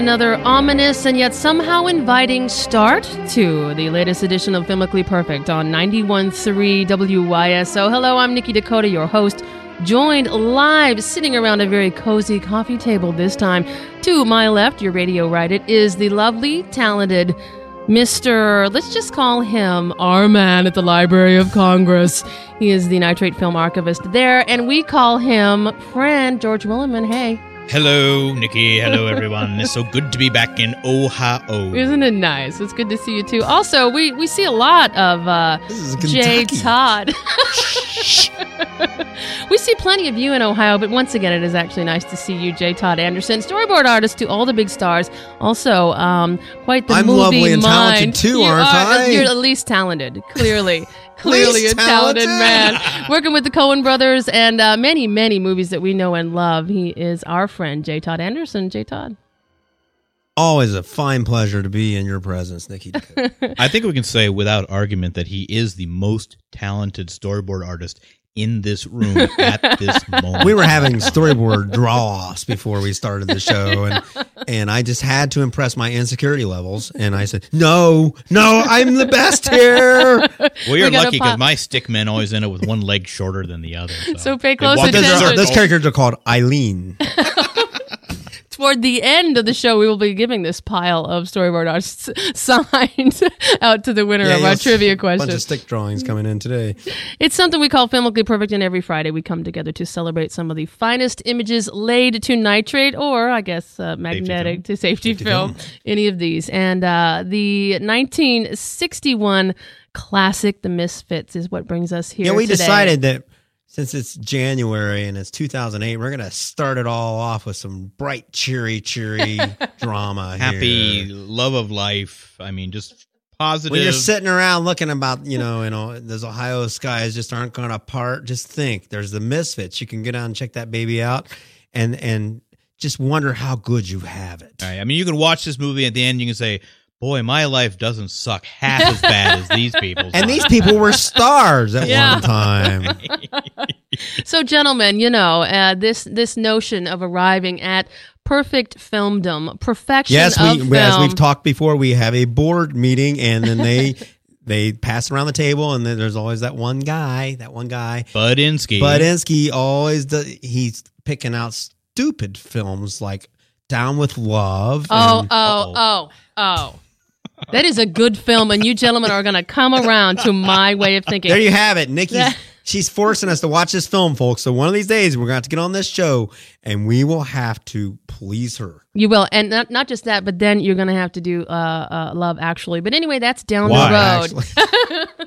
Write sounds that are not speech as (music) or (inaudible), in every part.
Another ominous and yet somehow inviting start to the latest edition of Filmically Perfect on 91.3 WYSO. Hello, I'm Nikki Dakota, your host, joined live, sitting around a very cozy coffee table this time. To my left, your radio right, it is the lovely, talented Mr. Let's just call him our man at the Library of Congress. He is the nitrate film archivist there, and we call him friend George Willeman. Hey. Hello, Nikki. Hello, everyone. it's so good to be back in Ohio. Isn't it nice? It's good to see you too. Also, we, we see a lot of uh, Jay Todd. (laughs) (laughs) we see plenty of you in Ohio, but once again, it is actually nice to see you, Jay Todd Anderson, storyboard artist to all the big stars. Also, um, quite the I'm movie lovely and talented mind. too, You aren't are, I? You're at least talented, clearly. (laughs) Clearly Least a talented talented? man. (laughs) Working with the Coen brothers and uh, many, many movies that we know and love. He is our friend, Jay Todd Anderson. Jay Todd. Always a fine pleasure to be in your presence, Nikki. (laughs) I think we can say without argument that he is the most talented storyboard artist in this room at this (laughs) moment. we were having storyboard draw-offs before we started the show, and and I just had to impress my insecurity levels, and I said, "No, no, I'm the best here." well, you're We lucky because my stick men always end up with one leg shorter than the other. So, So pay close attention. Those, are- those characters are called Eileen. (laughs) Toward the end of the show, we will be giving this pile of storyboard artists (laughs) signed out to the winner Yeah, of our trivia a Bunch question. of stick drawings coming in today. It's something we call Filmically Perfect, and every Friday we come together to celebrate some of the finest images laid to nitrate, or I guess uh, magnetic film. to safety, Safety film, film. any of these. And uh, the 1961 classic, The Misfits, is what brings us here. Yeah, we today. decided that since it's January and it's 2008, we're gonna start it all off with some bright, cheery, cheery (laughs) drama. happy here. love of life. I mean, just positive. When you're sitting around looking about, you know, you know, those Ohio skies just aren't going to part. Just think, there's the Misfits. You can go down and check that baby out, and and just wonder how good you have it. Right. I mean, you can watch this movie at the end. You can say, "Boy, my life doesn't suck half as bad as these people's." And these people were (laughs) stars at Yeah. one time. So, gentlemen, you know uh, this this notion of arriving at perfect filmdom, perfection yes, of we film. as we've talked before, we have a board meeting, and then they (laughs) they pass around the table, and then there's always that one guy, that one guy, Budinsky. Budinsky always does. He's picking out stupid films like Down with Love. Oh, and- oh, oh, oh. That is a good film, and you gentlemen are going to come around to my way of thinking. There you have it. Nikki, Yeah. she's forcing us to watch this film, folks. So one of these days we're going to have to get on this show and we will have to please her. You will, and not, not just that, but then you're going to have to do uh, uh, Love Actually. But anyway, that's down Why, the road. Actually. (laughs)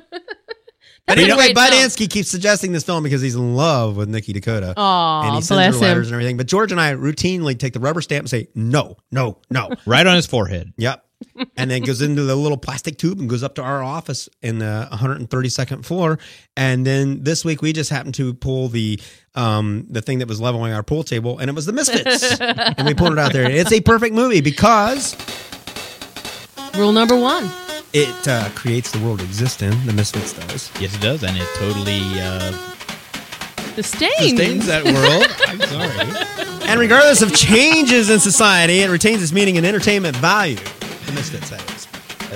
That's a anyway, great Bud film. Ansky keeps suggesting this film because he's in love with Nikki Dakota. Aw, and he sends bless her him. and everything. But George and I routinely take the rubber stamp and say, no, no, no. (laughs) right on his forehead. Yep. And then goes into the little plastic tube and goes up to our office in the 132nd floor. And then this week we just happened to pull the um the thing that was leveling our pool table, and it was the Misfits, (laughs) and we pulled it out there. It's a perfect movie because Rule number one. it uh, creates the world it exists in. The Misfits does. Yes, it does, and it totally uh, The stain. sustains that world. (laughs) I'm sorry. And regardless of changes in society, it retains its meaning and entertainment value. The Misfits, that is.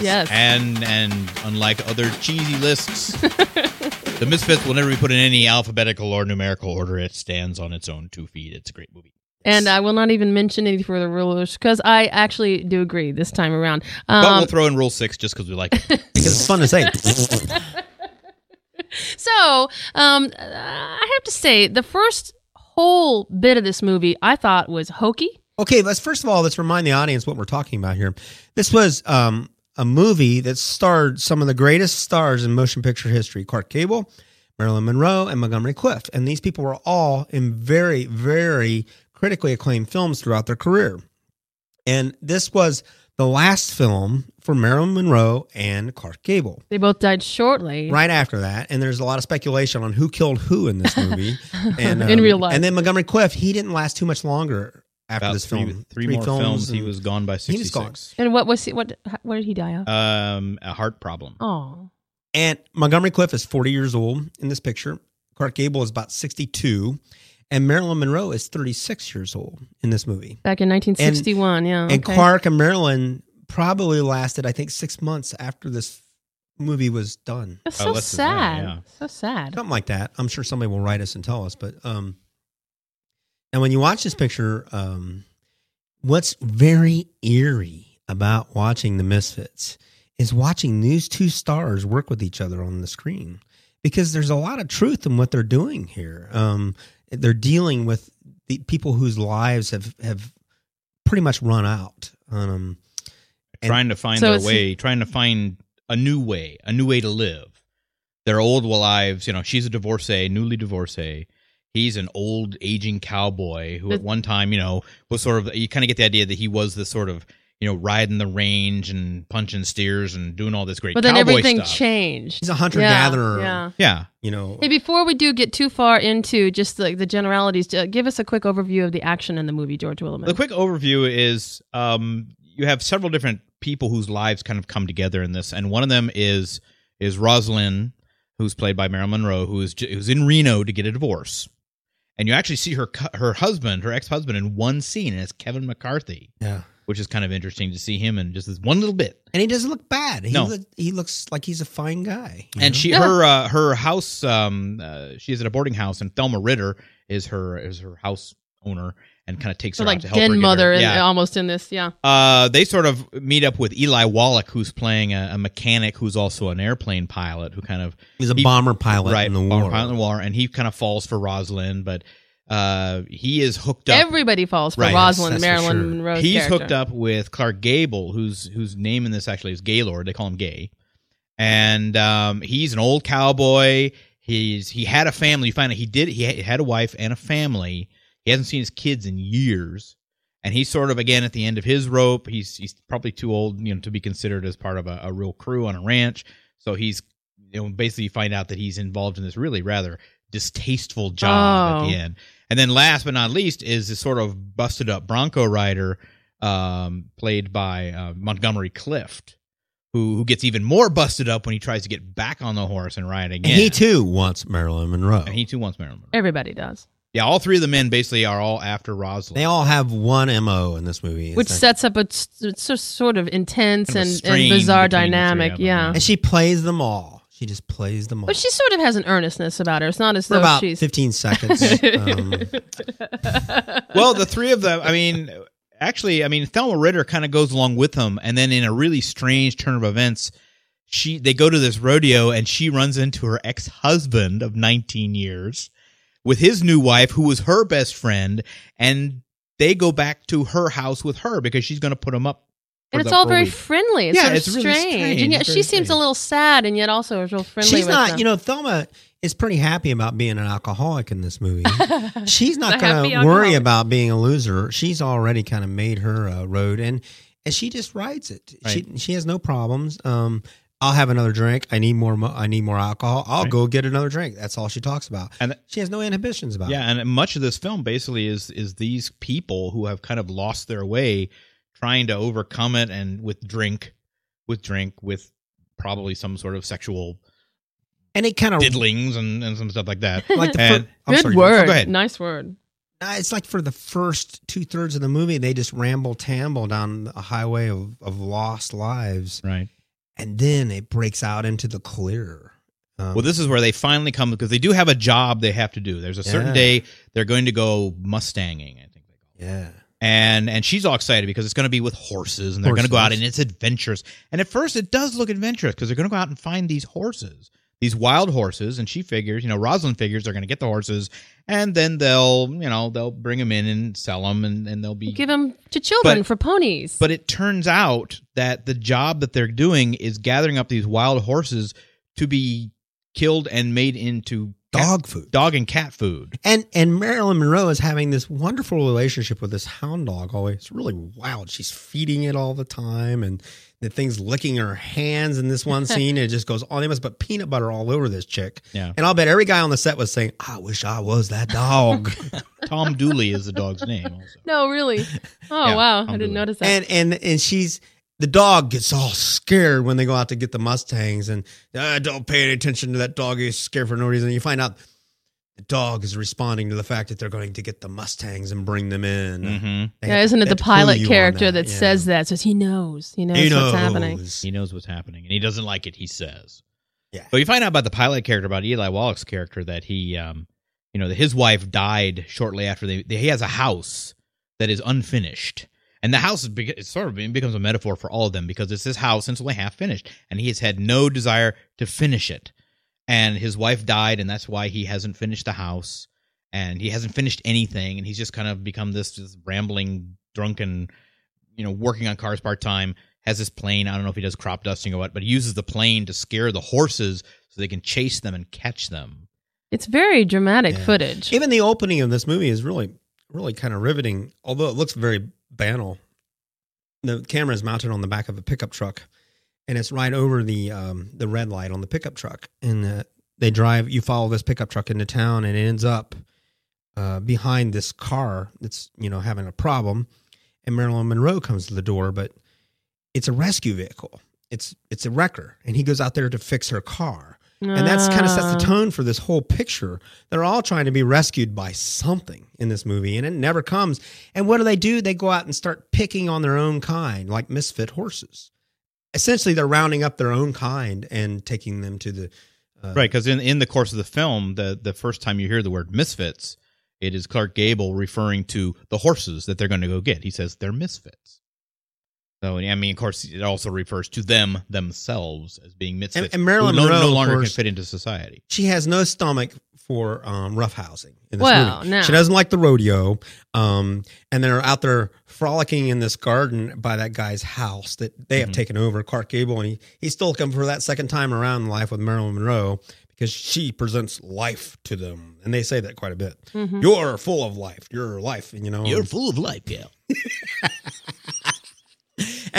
Yes. And and unlike other cheesy lists, the Misfits will never be put in any alphabetical or numerical order. It stands on its own two feet. It's a great movie. And I will not even mention any further rules because I actually do agree this time around. Um, But we'll throw in Rule Six just because we like it. (laughs) Because it's fun to say. (laughs) So, um, I have to say, the first whole bit of this movie I thought was hokey. Okay, let's first of all let's remind the audience what we're talking about here. This was um, a movie that starred some of the greatest stars in motion picture history: Clark Gable, Marilyn Monroe, and Montgomery Clift. And these people were all in very, very critically acclaimed films throughout their career. And this was the last film for Marilyn Monroe and Clark Gable. They both died shortly. Right after that, and there's a lot of speculation on who killed who in this movie. (laughs) and um, In real life. and then Montgomery Clift, he didn't last too much longer after About this three, film. three more films, he and- was gone by he sixty was And what was he? What? What did he die of? Um, a heart problem. oh, And Montgomery Clift is 40 years old in this picture. Clark Gable is about 62. And Marilyn Monroe is 36 years old in this movie. back in 1961. yeah. And Oh, okay. Clark and Marilyn probably lasted, I think, six months after this movie was done. That's Oh, so less than that, sad. yeah. So sad. Something like that. I'm sure somebody will write us and tell us. But um, and when you watch this picture, um, what's very eerie about watching the Misfits is watching these two stars work with each other on the screen because there's a lot of truth in what they're doing here. Um, they're dealing with the people whose lives have have pretty much run out. Um, And- trying to find So their way, trying to find a new way, a new way to live. Their old lives, you know, she's a divorcee, newly divorcee. He's an old, aging cowboy who at one time, you know, was sort of, you kind of get the idea that he was this sort of, you know, riding the range and punching steers and doing all this great But then cowboy everything stuff. changed. He's a hunter Yeah, gatherer. Yeah. Yeah. you know, Hey, before we do get too far into just like the generalities, uh, give us a quick overview of the action in the movie, George Willeman. The quick overview is um, you have several different people whose lives kind of come together in this, and one of them is is Rosalind, who's played by Marilyn Monroe, who is who's in Reno to get a divorce, and you actually see her her husband, her ex husband, in one scene, and it's Kevin McCarthy, yeah. which is kind of interesting to see him in just this one little bit. And he doesn't look bad. He, No. look, he looks like he's a fine guy. And know? she Yeah. her uh, her house um uh, she's at a boarding house, and Thelma Ritter is her is her house owner, and kind of takes so her like out to help den get mother, her, yeah, almost in this. Yeah. Uh, they sort of meet up with Eli Wallach, who's playing a, a mechanic who's also an airplane pilot, who kind of he's a he- bomber pilot right in the bomber war. pilot in the war, and he kind of falls for Rosalind, but uh, he is hooked up. Everybody falls for Right. Rosalind, Yes, that's Marilyn sure. Monroe's He's character. hooked up with Clark Gable, whose whose name in this actually is Gaylord. They call him Gay, and um, he's an old cowboy. He's he had a family. You find out he did. He had a wife and a family. He hasn't seen his kids in years, and he's sort of again at the end of his rope. He's he's probably too old, you know, to be considered as part of a, a real crew on a ranch. So he's you know basically you find out that he's involved in this really rather distasteful job at the Oh. end. And then last but not least is this sort of busted up Bronco rider um, played by uh, Montgomery Clift, who who gets even more busted up when he tries to get back on the horse and ride again. And he too wants Marilyn Monroe. And he too wants Marilyn Monroe. Everybody does, Yeah, all three of the men basically are all after Rosalind. they all have one mo in this movie. Which like- sets up a s- it's a sort of intense Kind of and, and bizarre between the three dynamic. Yeah. yeah. and she plays them all. She just plays them all But she sort of has an earnestness about her. It's not as for though about she's 15 seconds. um, (laughs) well, the three of them, I mean, actually, I mean, Thelma Ritter kind of goes along with them, and then in a really strange turn of events, she they go to this rodeo, and she runs into her ex husband of 19 years with his new wife, who was her best friend, and they go back to her house with her because she's going to put him up. for and it's the- all very week. friendly. It's Yeah, sort of it's really strange. strange. and yet It's she very seems a little sad, and yet also real friendly. she's with not, them. you know, Thelma is pretty happy about being an alcoholic in this movie. (laughs) She's not going to worry alcoholic. about being a loser. She's already kind of made her uh, road, and and she just rides it. She she has no problems. Um, I'll have another drink. I need more. I need more alcohol. I'll Right. go get another drink. That's all she talks about. And th- she has no inhibitions about. it. Yeah, and much of this film basically is is these people who have kind of lost their way, trying to overcome it, and with drink, with drink, with probably some sort of sexual and it kind of diddlings and, and some stuff like that. (laughs) like the And- fir- I'm Good sorry, word. Oh, go ahead. Nice word. It's like for the first two thirds of the movie, they just ramble tamble down a highway of, of lost lives, Right. And then it breaks out into the clear. Um, Well, this is where they finally come because they do have a job they have to do. There's a certain Yeah. day they're going to go mustanging. I think they call it. yeah, And and she's all excited because it's going to be with horses and they're going to go out and it's adventurous. And at first it does look adventurous because they're going to go out and find these horses, these wild horses. And she figures, you know, Rosalind figures they're going to get the horses and then they'll, you know, they'll bring them in and sell them and, and they'll be. Give them to children But- for ponies. But it turns out that the job that they're doing is gathering up these wild horses to be killed and made into dog food. dog and cat food. And and Marilyn Monroe is having this wonderful relationship with this hound dog. Always, it's really wild. She's feeding it all the time, and the thing's licking her hands in this one (laughs) scene. it just goes on. They must put peanut butter all over this chick. Yeah. And I'll bet every guy on the set was saying, "I wish I was that dog." (laughs) Tom Dooley is the dog's name. Also. No, really. (laughs) Oh Yeah, wow, I I'll didn't do it. notice that. and and and she's the dog gets all scared when they go out to get the mustangs and uh, don't pay any attention to that dog he's scared for no reason you find out the dog is responding to the fact that they're going to get the mustangs and bring them in hmm They yeah, have isn't it they the have to clue pilot you on character that, yeah. says that? Says he knows. He knows he knows what's happening. He knows what's happening, and he doesn't like it. He says. Yeah. But you find out about the pilot character, about Eli Wallach's character, that he, um, you know, that his wife died shortly after they. they he has a house that is unfinished, and the house is bec- it sort of it becomes a metaphor for all of them because it's his house and it's only half finished, and he has had no desire to finish it, and his wife died, and that's why he hasn't finished the house, and he hasn't finished anything, and he's just kind of become this, this rambling, drunken, you know, working on cars part time. Has this plane. I don't know if he does crop dusting or what, but he uses the plane to scare the horses so they can chase them and catch them. It's very dramatic Yeah. footage. even the opening of this movie is really really kind of riveting although it looks very banal the camera is mounted on the back of a pickup truck and it's right over the um, the red light on the pickup truck and uh, they drive you follow this pickup truck into town and it ends up uh, behind this car that's you know having a problem and marilyn monroe comes to the door but it's a rescue vehicle it's it's a wrecker and he goes out there to fix her car and that's kind of sets the Ah. tone for this whole picture. They're all trying to be rescued by something in this movie, and it never comes. And what do they do? They go out and start picking on their own kind, like misfit horses. Essentially, they're rounding up their own kind and taking them to the uh, Right, because in in the course of the film, the the first time you hear the word misfits, it is Clark Gable referring to the horses that they're going to go get. He says they're misfits. So I mean, of course, it also refers to them themselves as being misfits, and Marilyn who no, Monroe, no of longer can fit into society. She has no stomach for um, roughhousing in this Well, movie. no. She doesn't like the rodeo, um, and they're out there frolicking in this garden by that guy's house that they have Mhm. taken over, Clark Gable, and he, he's still coming for that second time around in life with Marilyn Monroe because she presents life to them, and they say that quite a bit. Mhm. You're full of life. You're life, and you know. You're full of life, gal. (laughs)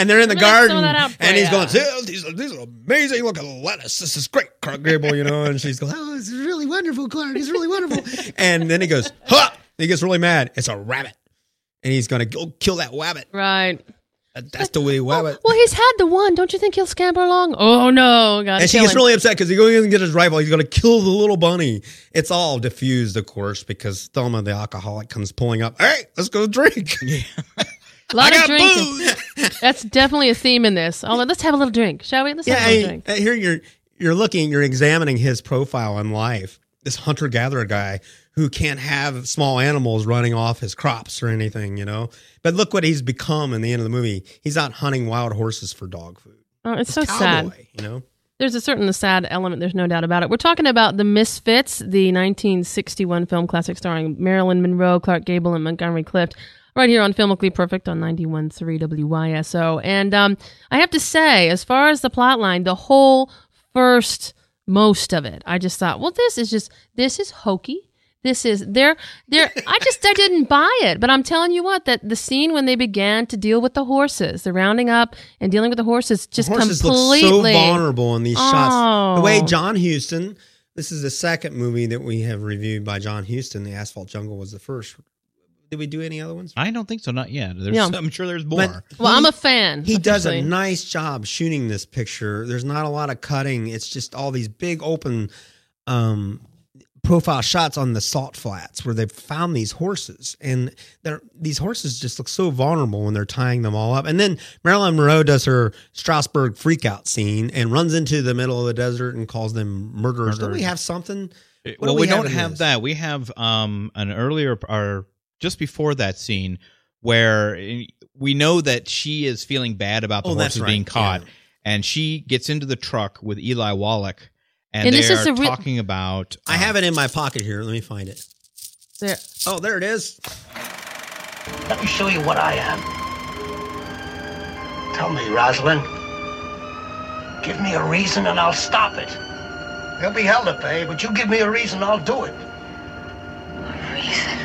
and they're in the Let me get some garden, of that out for and he's ya. going, "Oh, these are, these are amazing looking lettuce. This is great, Clark Gable, you know. And she's going, oh, this is really wonderful, Clark. It's really wonderful. (laughs) and then he goes, huh! He gets really mad. It's a rabbit, and he's going to go kill that rabbit. Right. That's the way (laughs) rabbit. Well, he's had the one. Don't you think he'll scamper along? Oh no, gotta And she gets him. really upset because he goes and get his rifle. He's going to kill the little bunny. It's all diffused, of course, because Thelma the alcoholic comes pulling up. Hey, let's go drink. (laughs) A lot I of got drinking. booze. (laughs) (laughs) That's definitely a theme in this. Oh, let's have a little drink, shall we? Let's yeah, have a little I- drink. uh, here you're you're looking, you're examining his profile in life. This hunter gatherer guy who can't have small animals running off his crops or anything, you know. But look what he's become in the end of the movie. He's out hunting wild horses for dog food. Oh, it's so Cowboy, sad. you know. There's a certain sad element. There's no doubt about it. We're talking about The Misfits, the 1961 film classic starring Marilyn Monroe, Clark Gable, and Montgomery Clift, right here on Filmically Perfect on 91.3 WYSO. And um, I have to say, as far as the plot line, the whole first most of it, I just thought, well, this is just this is hokey. This is they're they're I just I didn't buy it. But I'm telling you what, that the scene when they began to deal with the horses, the rounding up and dealing with the horses just the horses completely look so vulnerable in these shots. The way Oh. John Huston, this is the second movie that we have reviewed by John Huston. The Asphalt Jungle was the first. Did we do any other ones? I don't think so. Not yet. There's, Yeah. I'm sure there's more. But Well, he- I'm a fan. He does a nice job shooting this picture. There's not a lot of cutting. It's just all these big open um, profile shots on the salt flats where they've found these horses, and they're these horses just look so vulnerable when they're tying them all up. And then Marilyn Monroe does her Strasberg freakout scene and runs into the middle of the desert and calls them murderers. Don't we have something? What well, do we, have don't have this? that. We have um an earlier or just before that scene where eh, we know that she is feeling bad about the Oh, horses right. being caught, Yeah. and she gets into the truck with Eli Wallach, and, And they this is are a real- talking about. I have it in my pocket here. Let me find it. There. Oh, there it is. Let me show you what I am. Tell me, Rosalind. Give me a reason and I'll stop it. There'll be hell to pay, but you give me a reason, I'll do it. A reason?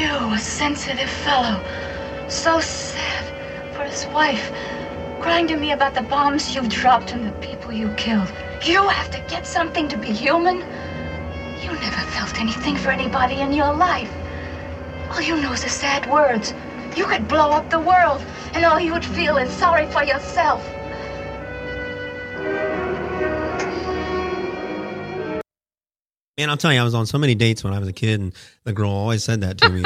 You, a sensitive fellow, so sad for his wife, crying to me about the bombs you dropped and the people you killed. You have to get something to be human? You never felt anything for anybody in your life. All you know is the sad words. You could blow up the world, and all you would feel is sorry for yourself. Man, I'll tell you, I was on so many dates when I was a kid, and the girl always said that to me.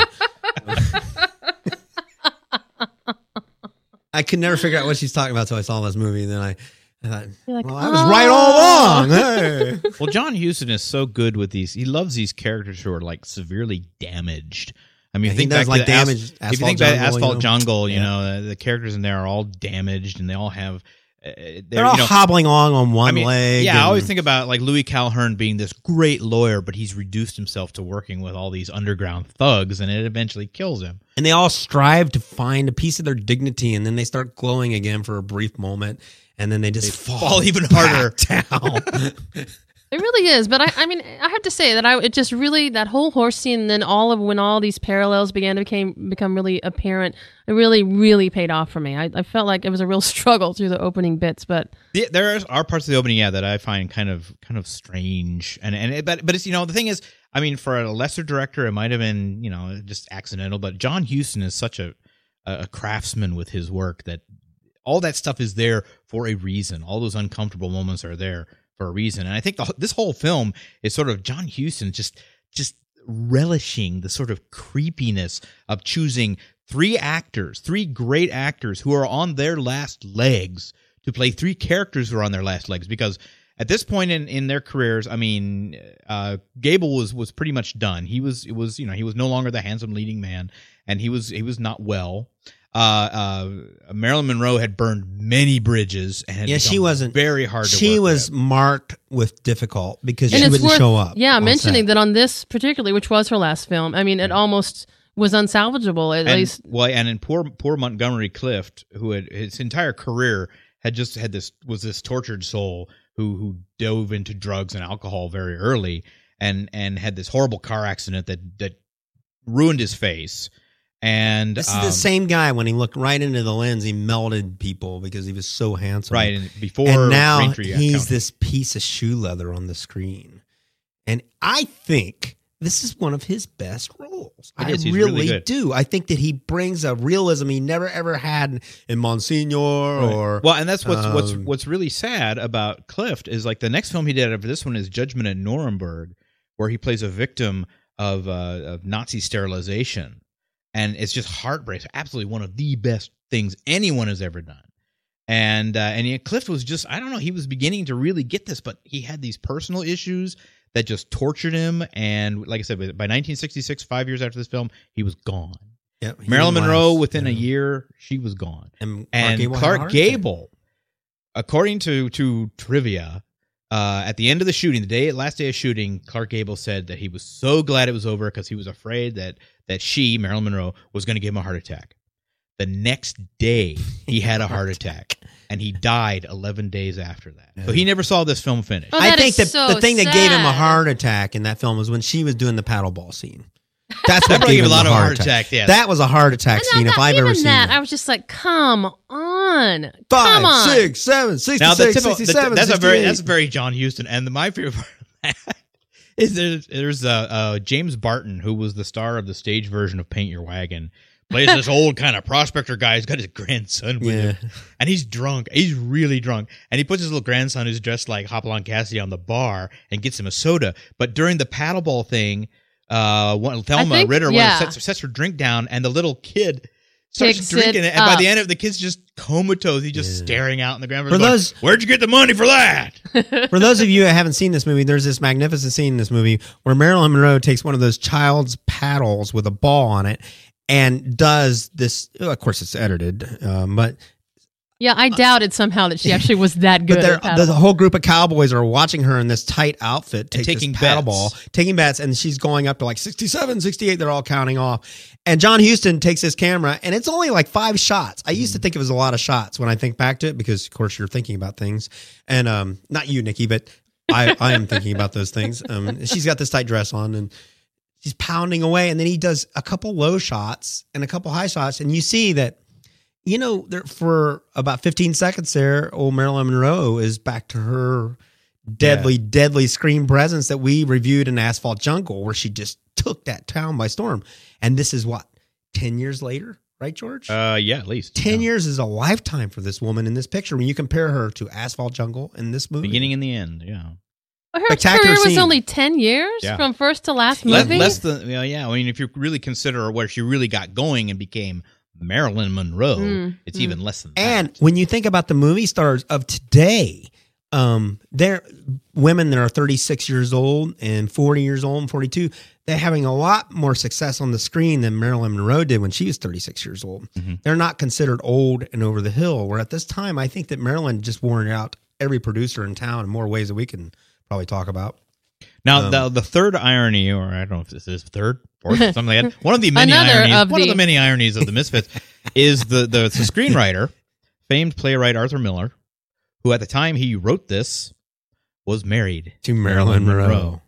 I could never figure out what she's talking about until I saw this movie. And then I, I thought, like, well, I was right oh. all "Oh." along. Hey. (laughs) Well, John Huston is so good with these. He loves these characters who are like severely damaged. I mean, Yeah, if he you think does back like to As- damaged if you Asphalt think about Jungle, you Asphalt know? Jungle, you Yeah. know, the, the characters in there are all damaged and they all have. Uh, they're, They're all you know, hobbling along on one I mean, leg. Yeah, I always think about like Louis Calhern being this great lawyer, but he's reduced himself to working with all these underground thugs, and it eventually kills him. and they all strive to find a piece of their dignity, and then they start glowing again for a brief moment, and then they just fall, fall even harder. (laughs) down. It really is, but I, I mean, I have to say that I it just really that whole horse scene, and then all of when all these parallels began to became become really apparent, it really really paid off for me. I, I felt like it was a real (laughs) struggle through the opening bits, but Yeah, there are- parts of the opening, yeah, that I find kind of kind of strange, and and it, but but it's you know the thing is, I mean, for a lesser director, it might have been you know just accidental, but John Huston is such a a craftsman with his work that all that stuff is there for a reason. All those uncomfortable moments are there for a reason, and I think the, this whole film is sort of John Huston just just relishing the sort of creepiness of choosing three actors, three great actors who are on their last legs to play three characters who are on their last legs because at this point in, in their careers, I mean, uh, Gable was was pretty much done. He was it was you know he was no longer the handsome leading man, and he was he was not well. Uh, uh, Marilyn Monroe had burned many bridges and Yeah, she wasn't- very hard. to she work was with. marked with difficult because and she it's wouldn't worth, show up. Yeah, mentioning set. that on this particularly, which was her last film. I mean, it almost was unsalvageable. At and, least well, and in poor poor Montgomery Clift, who had his entire career had just had this was this tortured soul who who dove into drugs and alcohol very early, and and had this horrible car accident that that ruined his face. And This is um, the same guy when he looked right into the lens, he melted people because he was so handsome. right? And before and now Braintree got he's this piece of shoe leather on the screen. And I think this is one of his best roles. It I really, really do. I think that he brings a realism he never ever had in Monsignor or well, and that's what's what's um, what's really sad about Clift is like the next film he did after this one is Judgment at Nuremberg, where he plays a victim of uh, of Nazi sterilization, and it's just heartbreaking. Absolutely one of the best things anyone has ever done. And uh, and yeah, Clift was just I don't know he was beginning to really get this, but he had these personal issues that just tortured him. And like I said, by 1966, five years after this film, he was gone. Yep, he Marilyn was, Monroe, within a year, she was gone And Clark and Gable Clark. Gable, according to to trivia, uh, at the end of the shooting, the day last day of shooting, Clark Gable said that he was so glad it was over because he was afraid that that she Marilyn Monroe was going to give him a heart attack. The next day, he had a heart attack, and he died 11 days after that. So he never saw this film finish. Oh, I that think is that so the thing that gave him a sad. heart attack in that film was when she was doing the paddleball scene. That's what probably gave gave him a lot the of heart heart attack. attack, yes. That was a heart attack And scene I if I've even ever seen that, it. I was just like, come on, come Five, on. six, seven, Now the 66, typical, the, 67, that's a very 68. that's very John Huston, and the, my favorite part of that (laughs) is there's, there's uh, uh, James Barton, who was the star of the stage version of Paint Your Wagon, plays this (laughs) old kind of prospector guy. He's got his grandson with Yeah. him, and he's drunk. He's really drunk, and he puts his little grandson, who's dressed like Hopalong Cassidy, on the bar and gets him a soda. But during the paddleball thing, uh, one, Thelma think- Ritter one yeah. sets, sets her drink down, and the little kid. Starts Picks drinking it it, and by the end of it, the kid's just comatose. He's just staring out in the ground. For going, those- Where'd you get the money for that? (laughs) For those of you that haven't seen this movie, there's this magnificent scene in this movie where Marilyn Monroe takes one of those child's paddles with a ball on it and does this. Of course, it's edited, um, but Yeah, I doubted somehow that she (laughs) actually was that good. but at the whole group of cowboys are watching her in this tight outfit, take taking this paddle bets. ball, taking bets, and she's going up to like 67, 68. They're all counting off. And John Huston takes his camera, and it's only like five shots. I used to think it was a lot of shots when I think back to it because, of course, you're thinking about things. And um, not you, Nikki, but I, I am thinking about those things. Um, she's got this tight dress on and she's pounding away. And then he does a couple low shots and a couple high shots. And you see that, you know, there, for about 15 seconds there, old Marilyn Monroe is back to her deadly, deadly screen presence that we reviewed in Asphalt Jungle, where she just took that town by storm. And this is what, 10 years later? Right, George? Uh, yeah, at least 10 yeah. years is a lifetime for this woman in this picture. When you compare her to Asphalt Jungle in this movie, beginning and the end. Yeah, Her career was scene. only 10 years Yeah. from first to last movie. less than yeah, yeah. I mean, if you really consider where she really got going and became Marilyn Monroe, Mm, it's mm. even less than that. And when you think about the movie stars of today, um, they're women that are 36 years old and 40 years old and 42. They're having a lot more success on the screen than Marilyn Monroe did when she was 36 years old. Mhm. They're not considered old and over the hill. Where at this time, I think that Marilyn just worn out every producer in town in more ways that we can probably talk about. Now um, the the third irony, or I don't know if this is third, fourth, (laughs) something like that. One of the many ironies, of one of the- the many ironies of the Misfits (laughs) is the, the the screenwriter, famed playwright Arthur Miller, who at the time he wrote this was married To Marilyn Monroe.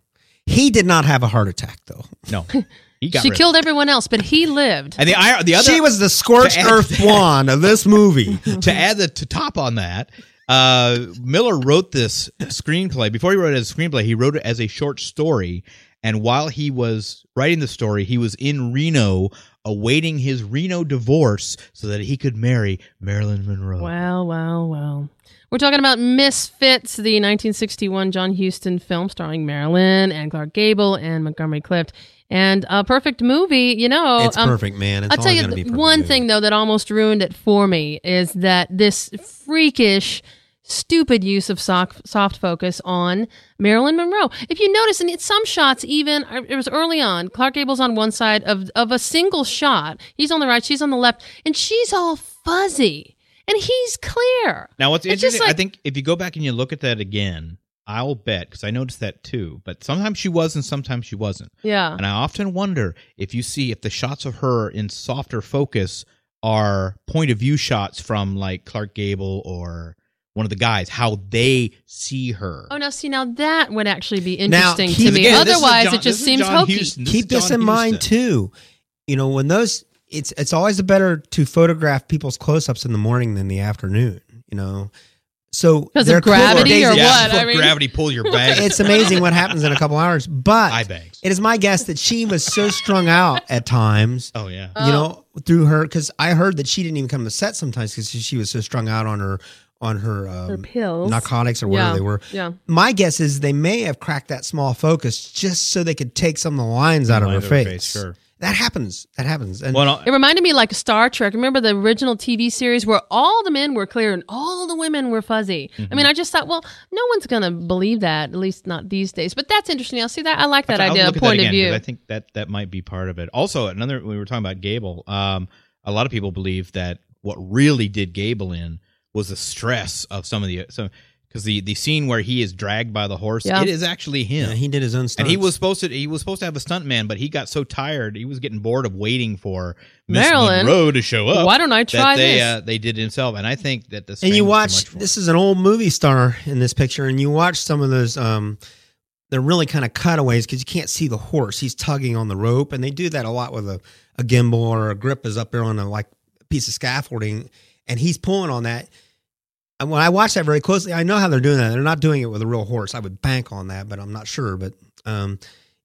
He did not have a heart attack, though. No, (laughs) he got she rid. killed everyone else, but he lived. And the the other she was the scorched earth to that- blonde of this movie. to add the to top on that, uh, Miller wrote this screenplay. Before he wrote it as a screenplay, he wrote it as a short story. And while he was writing the story, he was in Reno awaiting his Reno divorce so that he could marry Marilyn Monroe. Well, well, well. We're talking about Misfits, the 1961 John Huston film starring Marilyn and Clark Gable and Montgomery Clift. And a perfect movie, you know. it's um, perfect, man. It's I'll tell you be a th- perfect one movie. thing though that almost ruined it for me is that this freakish, stupid use of soft, soft focus on Marilyn Monroe. If you notice, in some shots, even uh, it was early on, Clark Gable's on one side of of a single shot. He's on the right, she's on the left, and she's all fuzzy, and he's clear. Now, what's It's interesting, I think if you go back and you look at that again, I'll bet, because I noticed that too, but sometimes she was and sometimes she wasn't. Yeah. And I often wonder if you see if the shots of her in softer focus are point of view shots from like Clark Gable or one of the guys, how they see her. Oh, now see, now that would actually be Now, interesting keep- to me. Again, Otherwise, John- it just seems John hokey. Huston. This Keep this John in mind too. You know, when those it's it's always better to photograph people's close ups in the morning than the afternoon. You know, so 'Cause of gravity days or yeah, what? I mean- gravity pull your (laughs) bag. It's amazing what happens in a couple hours. But eye bags. it is my guess that she was so strung out at times. Oh yeah. Oh. You know, through her because I heard that she didn't even come to set sometimes because she was so strung out on her on her, um, Her pills. narcotics or whatever Yeah. they were. Yeah. My guess is they may have cracked that small focus just so they could take some of the lines out of her Lines face. sure. That happens. That happens. And Well, no, It reminded me like Star Trek. Remember the original TV series where all the men were clear and all the women were fuzzy? I Mm-hmm. mean, I just thought, well, no one's going to believe that, at least not these days. But that's interesting. I'll see that. I like that I'll idea, look at point that of view. I think that that might be part of it. Also, another we were talking about Gable. Um, a lot of people believe that what really did Gable in was the stress of some of the some because the the scene where he is dragged by the horse, Yeah. it is actually him. yeah, he did his own stuff. and he was supposed to he was supposed to have a stunt man, but he got so tired, he was getting bored of waiting for Miss Marilyn, Monroe to show up. why don't I try that they, this? Uh, they did it himself, and I think that this and you famous watch so much for this it. is an old movie star in this picture and you watch some of those um they're really kind of cutaways because you can't see the horse he's tugging on the rope and they do that a lot with a, a gimbal or a grip is up there on a like piece of scaffolding and he's pulling on that and when i watch that very closely i know how they're doing that. They're not doing it with a real horse. I would bank on that but i'm not sure. But um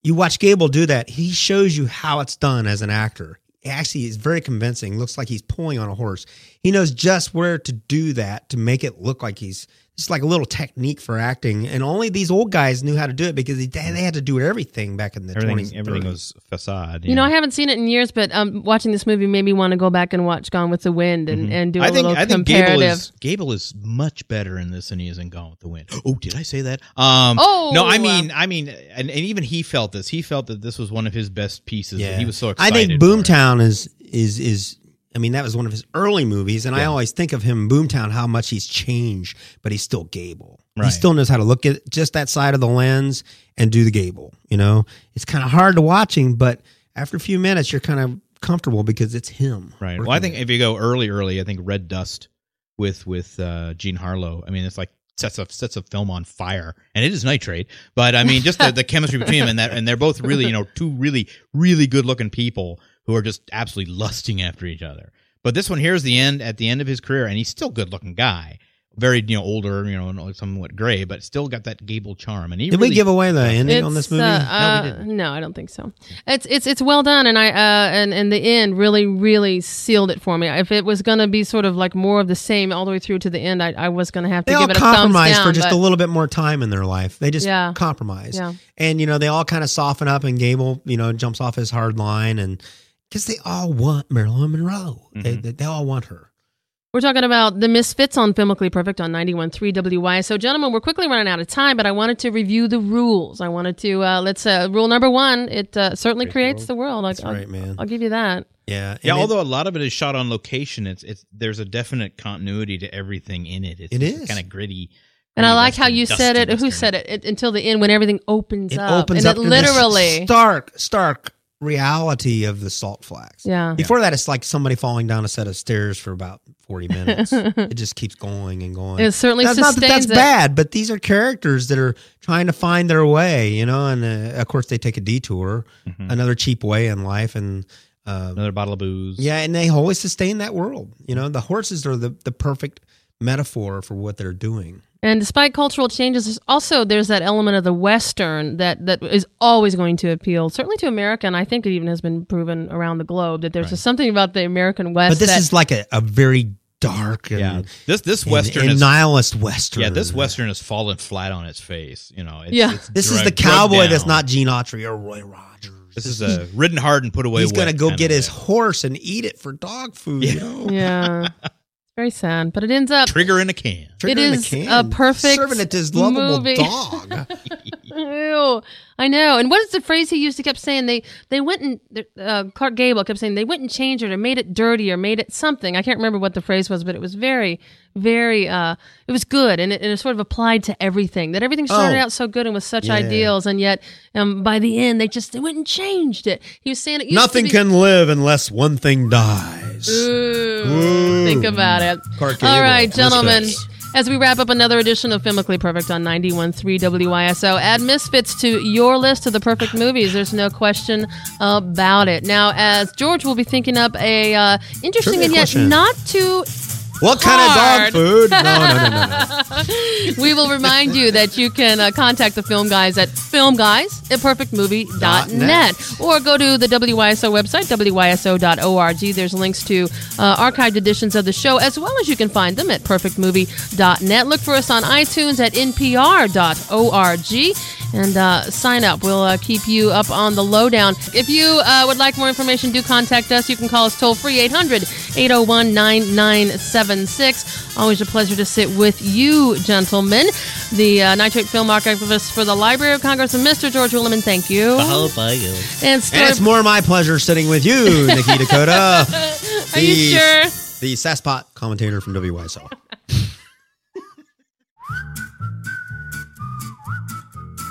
you watch gable do that he shows you how it's done as an actor. Actually is very convincing looks like he's pulling on a horse. He knows just where to do that to make it look like he's it's like a little technique for acting and only these old guys knew how to do it because they, they had to do everything back in the 20s everything and everything was facade. you know, I haven't seen it in years, but um, watching this movie made me want to go back and watch Gone with the Wind and, and do a Mm-hmm. I think little I think Gable comparative. is Gable is much better in this than he is in Gone with the Wind. Oh, did I say that? Um, Oh, no, I uh, mean, I mean, and, and even he felt this. He felt that this was one of his best pieces. and he was so excited. I think. Boomtown is is is. I mean, that was one of his early movies, and I always think of him Boomtown how much he's changed, but he's still Gable. He still knows how to look at just that side of the lens and do the Gable. You know, it's kind of hard to watching, but after a few minutes, you're kind of comfortable because it's him. Right. Well, I think it. if you go early, early, I think Red Dust with with uh, Jean Harlow. I mean, it's like sets a sets a film on fire, and it is nitrate. But I mean, just the, the (laughs) chemistry between them, and that, and they're both really, you know, two really, really good looking people who are just absolutely lusting after each other. But this one here is the end at the end of his career, and he's still a good looking guy. Very, you know, older, you know, somewhat gray, but still got that Gable charm. And he Did really, we give away the ending on this movie? Uh, No, we uh, didn't. no, I don't think so. It's it's it's well done, and I uh and and the end really really sealed it for me. If it was gonna be sort of like more of the same all the way through to the end, I, I was gonna have to they all give it a thumbs compromise down. for just but- a little bit more time in their life. They just Yeah. compromise. Yeah. And, you know, they all kind of soften up and Gable, you know, jumps off his hard line and because they all want Marilyn Monroe. They, Mm-hmm. they, they all want her. We're talking about the Misfits on Filmically Perfect on 91.3 WY. So, gentlemen, we're quickly running out of time, but I wanted to review the rules. I wanted to, uh, let's, uh, rule number one, it uh, certainly creates the world. That's I'll, right, man. I'll give you that. Yeah. Yeah, And it- although a lot of it is shot on location, it's it's there's a definite continuity to everything in it. It's It is. kind of gritty. And I like how you said dusty it. Who said it? it? Until the end, when everything opens it up. opens and up it literally. stark, stark reality of the salt flats. Yeah. Before that, it's like somebody falling down a set of stairs for about 40 minutes. (laughs) it just keeps going and going. It certainly that's not that sustains that's it. bad, but these are characters that are trying to find their way, you know, and uh, of course they take a detour, Mm-hmm. another cheap way in life. And uh, Another bottle of booze. yeah, and they always sustain that world. You know, the horses are the, the perfect metaphor for what they're doing. And despite cultural changes, there's also there's that element of the Western that, that is always going to appeal, certainly to America, and I think it even has been proven around the globe that there's just something about the American West But this that is like a, a very dark and, yeah. This this western and is nihilist Western. yeah. This western has fallen flat on its face. You know. It's, Yeah. it's This is the cowboy that's not Gene Autry or Roy Rogers. This is a ridden hard and put away. He's gonna go get his horse and eat it for dog food. You know? yeah, it's (laughs) very sad, but it ends up trigger in a can. Trigger It in is a can. perfect serving it to his lovable movie. dog. (laughs) Ew, I know. And what is the phrase he used? He kept saying they they went and uh, Clark Gable kept saying they went and changed it or made it dirty or made it something. I can't remember what the phrase was, but it was very, very. Uh, it was good and it, and it sort of applied to everything. That everything started Oh. out so good and with such Yeah. ideals, and yet um, by the end they just they went and changed it. He was saying it. Nothing be, can live unless one thing dies. Ooh, think about it. All gentlemen. As we wrap up another edition of Filmically Perfect on 91.3 WYSO, add Misfits to your list of the perfect movies. There's no question about it. Now, as George will be thinking up a uh, interesting Trivia and yet question. not too What kind Hard. of dog food? No, no, no, no, no. (laughs) we will remind you that you can uh, contact the film guys at filmguys at perfectmovie.net net. or go to the WYSO website, wyso.org. There's links to uh, archived editions of the show, as well as you can find them at perfectmovie.net. Look for us on iTunes at npr.org and uh, sign up. We'll uh, keep you up on the lowdown. If you uh, would like more information, do contact us. You can call us toll free 800 801 9976. Always a pleasure to sit with you, gentlemen. The uh, Nitrate Film Archivist for the Library of Congress, and Mr. George Willeman, thank you. And And story- it's more my pleasure sitting with you, Nikki Dakota. (laughs) Are you the- sure? The Sasspot commentator from WYSO.